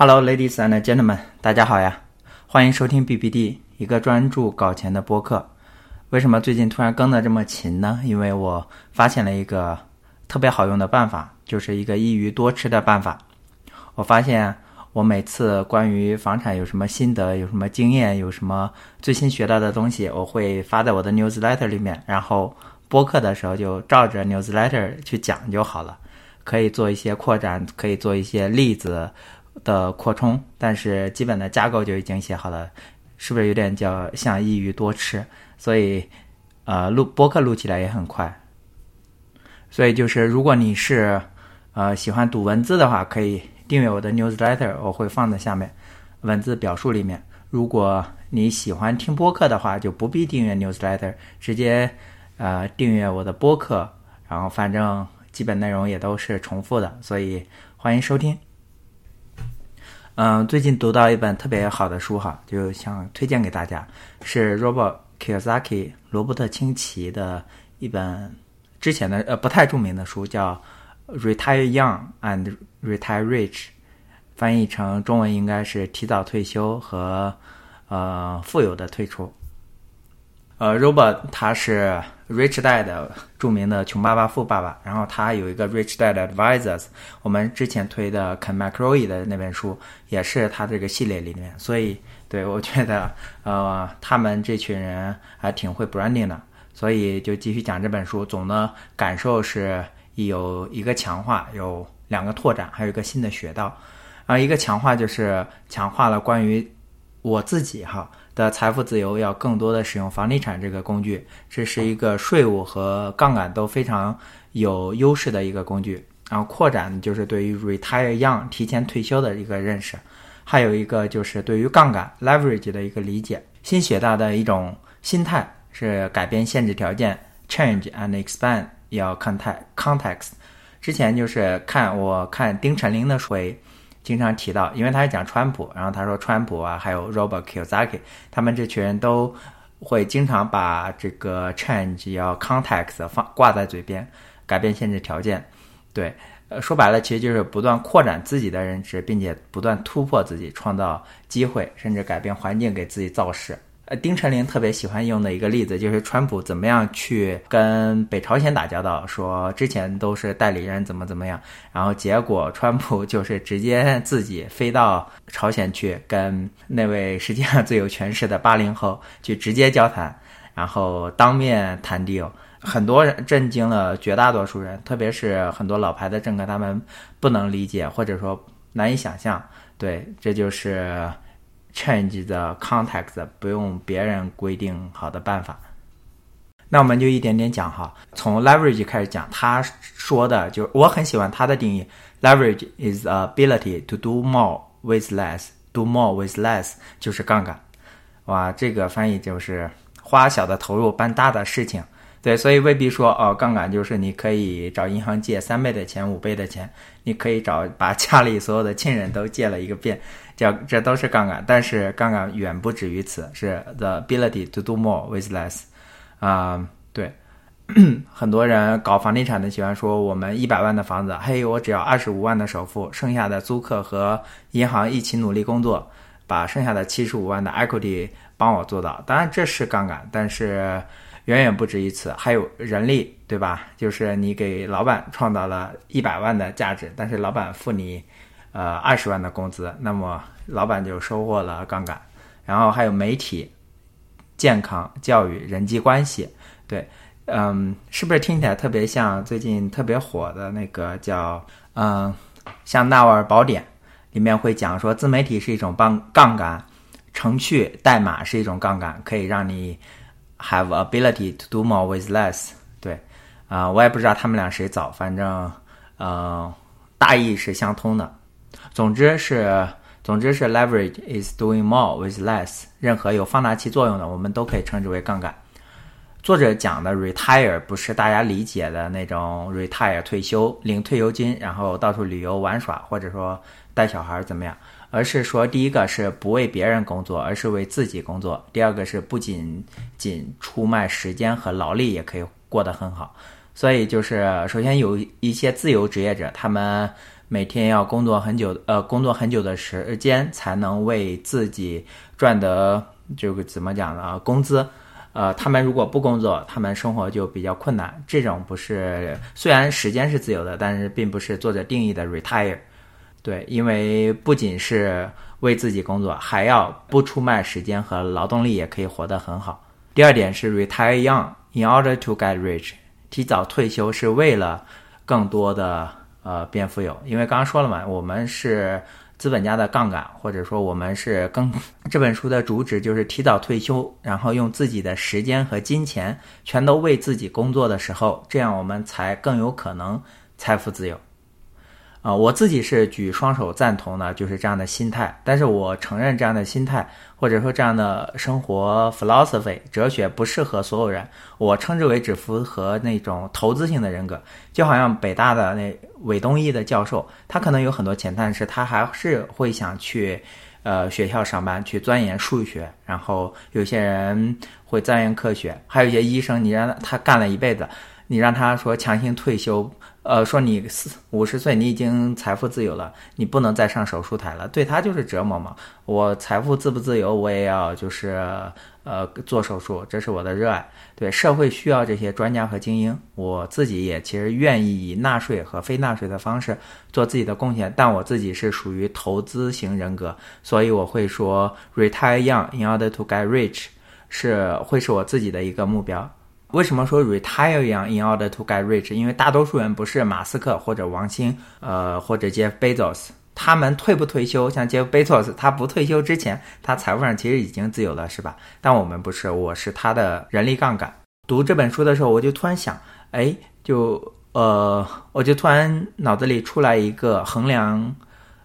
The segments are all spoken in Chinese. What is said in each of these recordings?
Hello, ladies and gentlemen，大家好呀！欢迎收听 BBD，一个专注搞钱的播客。为什么最近突然更的这么勤呢？因为我发现了一个特别好用的办法，就是一个一鱼多吃的办法。我发现我每次关于房产有什么心得、有什么经验、有什么最新学到的东西，我会发在我的 newsletter 里面，然后播客的时候就照着 newsletter 去讲就好了。可以做一些扩展，可以做一些例子。的扩充，但是基本的架构就已经写好了，是不是有点叫像一鱼多吃？所以，呃，录播客录起来也很快。所以就是，如果你是呃喜欢读文字的话，可以订阅我的 newsletter，我会放在下面文字表述里面。如果你喜欢听播客的话，就不必订阅 newsletter，直接呃订阅我的播客，然后反正基本内容也都是重复的，所以欢迎收听。嗯，最近读到一本特别好的书哈，就想推荐给大家，是 Robert Kiyosaki 罗伯特清崎的一本之前的呃不太著名的书，叫《Retire Young and Retire Rich》，翻译成中文应该是提早退休和呃富有的退出。呃，Robert 他是 Rich Dad 著名的穷爸爸富爸爸，然后他有一个 Rich Dad Advisors，我们之前推的 Ken McRoy 的那本书也是他这个系列里面，所以对我觉得呃他们这群人还挺会 branding 的，所以就继续讲这本书。总的感受是有一个强化，有两个拓展，还有一个新的学到。啊，一个强化就是强化了关于我自己哈。的财富自由要更多的使用房地产这个工具，这是一个税务和杠杆都非常有优势的一个工具。然后扩展就是对于 retire young 提前退休的一个认识，还有一个就是对于杠杆 leverage 的一个理解。新学到的一种心态是改变限制条件 change and expand 要 context context。之前就是看我看丁晨林的会。经常提到，因为他是讲川普，然后他说川普啊，还有 Robert Kiyosaki，他们这群人都会经常把这个 change 要 context 放挂在嘴边，改变限制条件，对，呃，说白了其实就是不断扩展自己的认知，并且不断突破自己，创造机会，甚至改变环境，给自己造势。呃，丁晨林特别喜欢用的一个例子就是川普怎么样去跟北朝鲜打交道，说之前都是代理人怎么怎么样，然后结果川普就是直接自己飞到朝鲜去跟那位实际上最有权势的八零后去直接交谈，然后当面谈 deal，很多人震惊了绝大多数人，特别是很多老牌的政客，他们不能理解或者说难以想象，对，这就是。Change the context，不用别人规定好的办法。那我们就一点点讲哈，从 leverage 开始讲。他说的就是我很喜欢他的定义，leverage is ability to do more with less，do more with less 就是杠杆。哇，这个翻译就是花小的投入办大的事情。对，所以未必说哦，杠杆就是你可以找银行借三倍的钱、五倍的钱，你可以找把家里所有的亲人都借了一个遍。这这都是杠杆，但是杠杆远不止于此，是 the ability to do more with less。啊，对，很多人搞房地产的喜欢说，我们一百万的房子，嘿，我只要二十五万的首付，剩下的租客和银行一起努力工作，把剩下的七十五万的 equity 帮我做到。当然这是杠杆，但是远远不止于此，还有人力，对吧？就是你给老板创造了一百万的价值，但是老板付你。呃，二十万的工资，那么老板就收获了杠杆，然后还有媒体、健康、教育、人际关系，对，嗯，是不是听起来特别像最近特别火的那个叫嗯，像《纳瓦尔宝典》里面会讲说，自媒体是一种帮杠杆，程序代码是一种杠杆，可以让你 have ability to do more with less。对，啊，我也不知道他们俩谁早，反正呃，大意是相通的。总之是，总之是 leverage is doing more with less。任何有放大器作用的，我们都可以称之为杠杆。作者讲的 retire 不是大家理解的那种 retire 退休领退休金，然后到处旅游玩耍，或者说带小孩怎么样，而是说第一个是不为别人工作，而是为自己工作；第二个是不仅仅出卖时间和劳力也可以过得很好。所以就是首先有一些自由职业者，他们。每天要工作很久，呃，工作很久的时间才能为自己赚得这个怎么讲呢？工资。呃，他们如果不工作，他们生活就比较困难。这种不是虽然时间是自由的，但是并不是作者定义的 retire。对，因为不仅是为自己工作，还要不出卖时间和劳动力，也可以活得很好。第二点是 retire young in order to get rich，提早退休是为了更多的呃变富有。因为刚刚说了嘛，我们是。资本家的杠杆，或者说我们是更这本书的主旨就是提早退休，然后用自己的时间和金钱全都为自己工作的时候，这样我们才更有可能财富自由。啊，我自己是举双手赞同的，就是这样的心态。但是我承认这样的心态，或者说这样的生活 philosophy 哲学不适合所有人。我称之为只符合那种投资性的人格。就好像北大的那韦东奕的教授，他可能有很多钱，但是他还是会想去呃学校上班，去钻研数学。然后有些人会钻研科学，还有一些医生，你让他干了一辈子，你让他说强行退休。呃，说你四五十岁，你已经财富自由了，你不能再上手术台了，对他就是折磨嘛。我财富自不自由，我也要就是呃做手术，这是我的热爱。对社会需要这些专家和精英，我自己也其实愿意以纳税和非纳税的方式做自己的贡献，但我自己是属于投资型人格，所以我会说 retire young in order to get rich 是会是我自己的一个目标。为什么说 retire young in order to get rich？因为大多数人不是马斯克或者王兴，呃，或者 Jeff Bezos，他们退不退休？像 Jeff Bezos，他不退休之前，他财务上其实已经自由了，是吧？但我们不是，我是他的人力杠杆。读这本书的时候，我就突然想，哎，就呃，我就突然脑子里出来一个衡量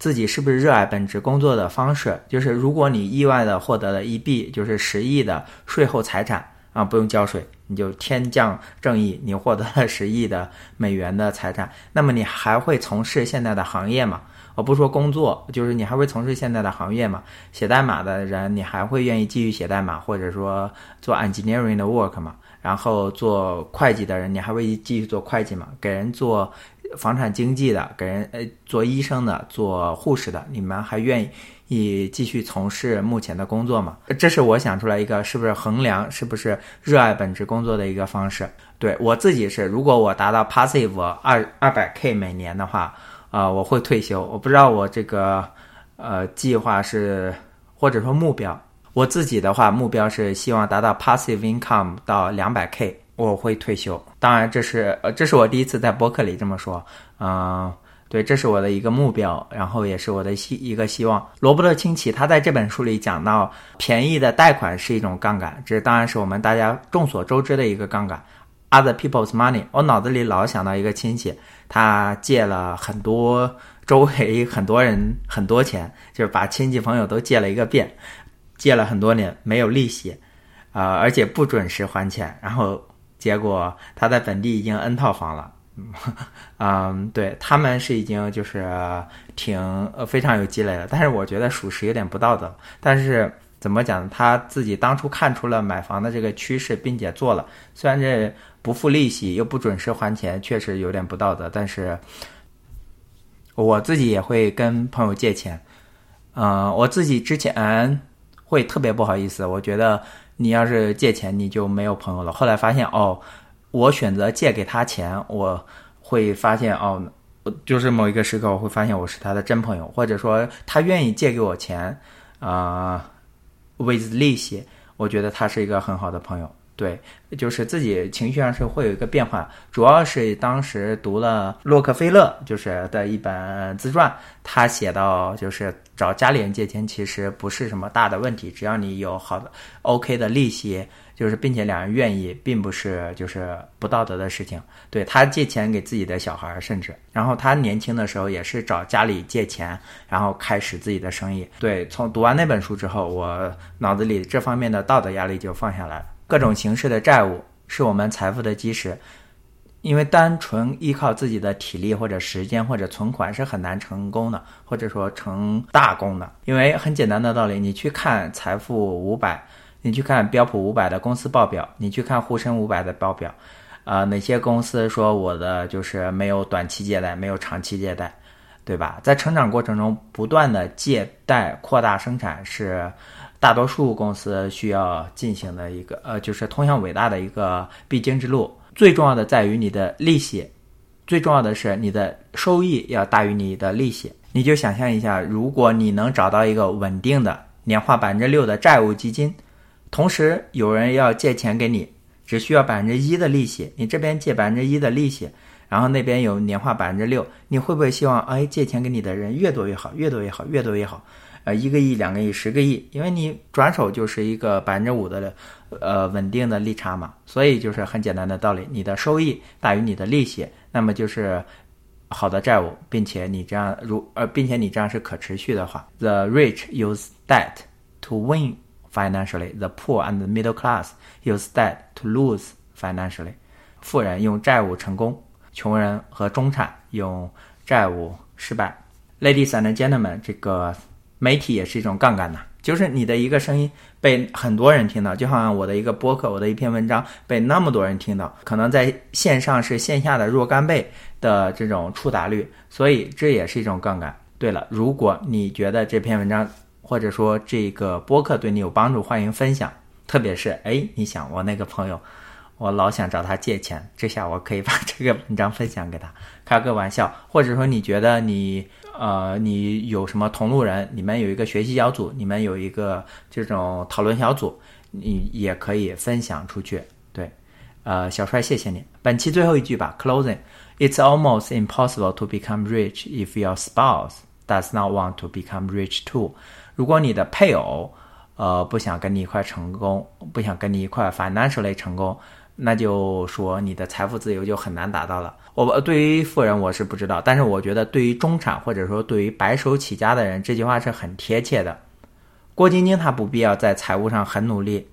自己是不是热爱本职工作的方式，就是如果你意外的获得了一笔，就是十亿的税后财产。啊，不用交税，你就天降正义，你获得了十亿的美元的财产，那么你还会从事现在的行业吗？我不说工作，就是你还会从事现在的行业吗？写代码的人，你还会愿意继续写代码，或者说做 engineering 的 work 吗？然后做会计的人，你还会继续做会计吗？给人做房产经纪的，给人呃做医生的，做护士的，你们还愿意？以继续从事目前的工作嘛？这是我想出来一个，是不是衡量是不是热爱本职工作的一个方式？对我自己是，如果我达到 passive 二二百 k 每年的话，啊，我会退休。我不知道我这个呃计划是或者说目标，我自己的话目标是希望达到 passive income 到两百 k，我会退休。当然，这是呃这是我第一次在博客里这么说，嗯。对，这是我的一个目标，然后也是我的希一个希望。罗伯特·清崎他在这本书里讲到，便宜的贷款是一种杠杆，这当然是我们大家众所周知的一个杠杆，other people's money。我脑子里老想到一个亲戚，他借了很多周围很多人很多钱，就是把亲戚朋友都借了一个遍，借了很多年没有利息，呃，而且不准时还钱，然后结果他在本地已经 N 套房了。嗯，对他们是已经就是挺呃非常有积累了，但是我觉得属实有点不道德。但是怎么讲，他自己当初看出了买房的这个趋势，并且做了，虽然这不付利息又不准时还钱，确实有点不道德。但是我自己也会跟朋友借钱，嗯，我自己之前会特别不好意思，我觉得你要是借钱，你就没有朋友了。后来发现哦。我选择借给他钱，我会发现哦，就是某一个时刻，我会发现我是他的真朋友，或者说他愿意借给我钱，啊，with 利息，我觉得他是一个很好的朋友。对，就是自己情绪上是会有一个变化，主要是当时读了洛克菲勒就是的一本自传，他写到就是找家里人借钱其实不是什么大的问题，只要你有好的 OK 的利息。就是并且两人愿意，并不是就是不道德的事情。对他借钱给自己的小孩，甚至然后他年轻的时候也是找家里借钱，然后开始自己的生意。对，从读完那本书之后，我脑子里这方面的道德压力就放下来了。各种形式的债务是我们财富的基石，因为单纯依靠自己的体力或者时间或者存款是很难成功的，或者说成大功的。因为很简单的道理，你去看财富五百。你去看标普五百的公司报表，你去看沪深五百的报表，啊，哪些公司说我的就是没有短期借贷，没有长期借贷，对吧？在成长过程中，不断的借贷扩大生产是大多数公司需要进行的一个呃，就是通向伟大的一个必经之路。最重要的在于你的利息，最重要的是你的收益要大于你的利息。你就想象一下，如果你能找到一个稳定的年化百分之六的债务基金，同时有人要借钱给你，只需要百分之一的利息，你这边借百分之一的利息。然后那边有年化百分之六，你会不会希望哎借钱给你的人越多越好，越多越好，越多越好？呃，一个亿、两个亿、十个亿，因为你转手就是一个百分之五的呃稳定的利差嘛，所以就是很简单的道理，你的收益大于你的利息，那么就是好的债务，并且你这样如呃，并且你这样是可持续的话，The rich use debt to win financially, the poor and middle class use debt to lose financially。富人用债务成功。穷人和中产用债务失败，Ladies and gentlemen，这个媒体也是一种杠杆呐，就是你的一个声音被很多人听到，就好像我的一个播客，我的一篇文章被那么多人听到，可能在线上是线下的若干倍的这种触达率，所以这也是一种杠杆。对了，如果你觉得这篇文章或者说这个播客对你有帮助，欢迎分享，特别是哎，你想我那个朋友。我老想找他借钱，这下我可以把这个文章分享给他，开个玩笑。或者说，你觉得你呃，你有什么同路人？你们有一个学习小组，你们有一个这种讨论小组，你也可以分享出去。对，呃，小帅，谢谢你。本期最后一句吧，closing，it's almost impossible to become rich if your spouse does not want to become rich too。如果你的配偶呃不想跟你一块成功，不想跟你一块 financially 成功。那就说你的财富自由就很难达到了。我对于富人我是不知道，但是我觉得对于中产或者说对于白手起家的人，这句话是很贴切的。郭晶晶她不必要在财务上很努力，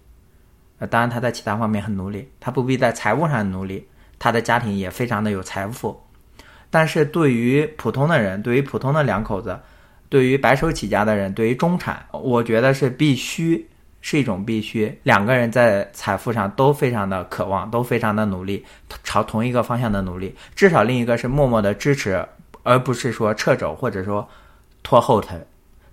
呃，当然她在其他方面很努力，她不必在财务上努力，她的家庭也非常的有财富。但是对于普通的人，对于普通的两口子，对于白手起家的人，对于中产，我觉得是必须。是一种必须，两个人在财富上都非常的渴望，都非常的努力，朝同一个方向的努力。至少另一个是默默的支持，而不是说掣肘或者说拖后腿，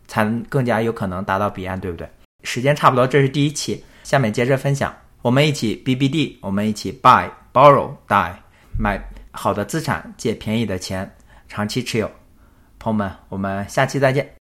才更加有可能达到彼岸，对不对？时间差不多，这是第一期，下面接着分享，我们一起 BBD，我们一起 Buy Borrow Die，买好的资产，借便宜的钱，长期持有。朋友们，我们下期再见。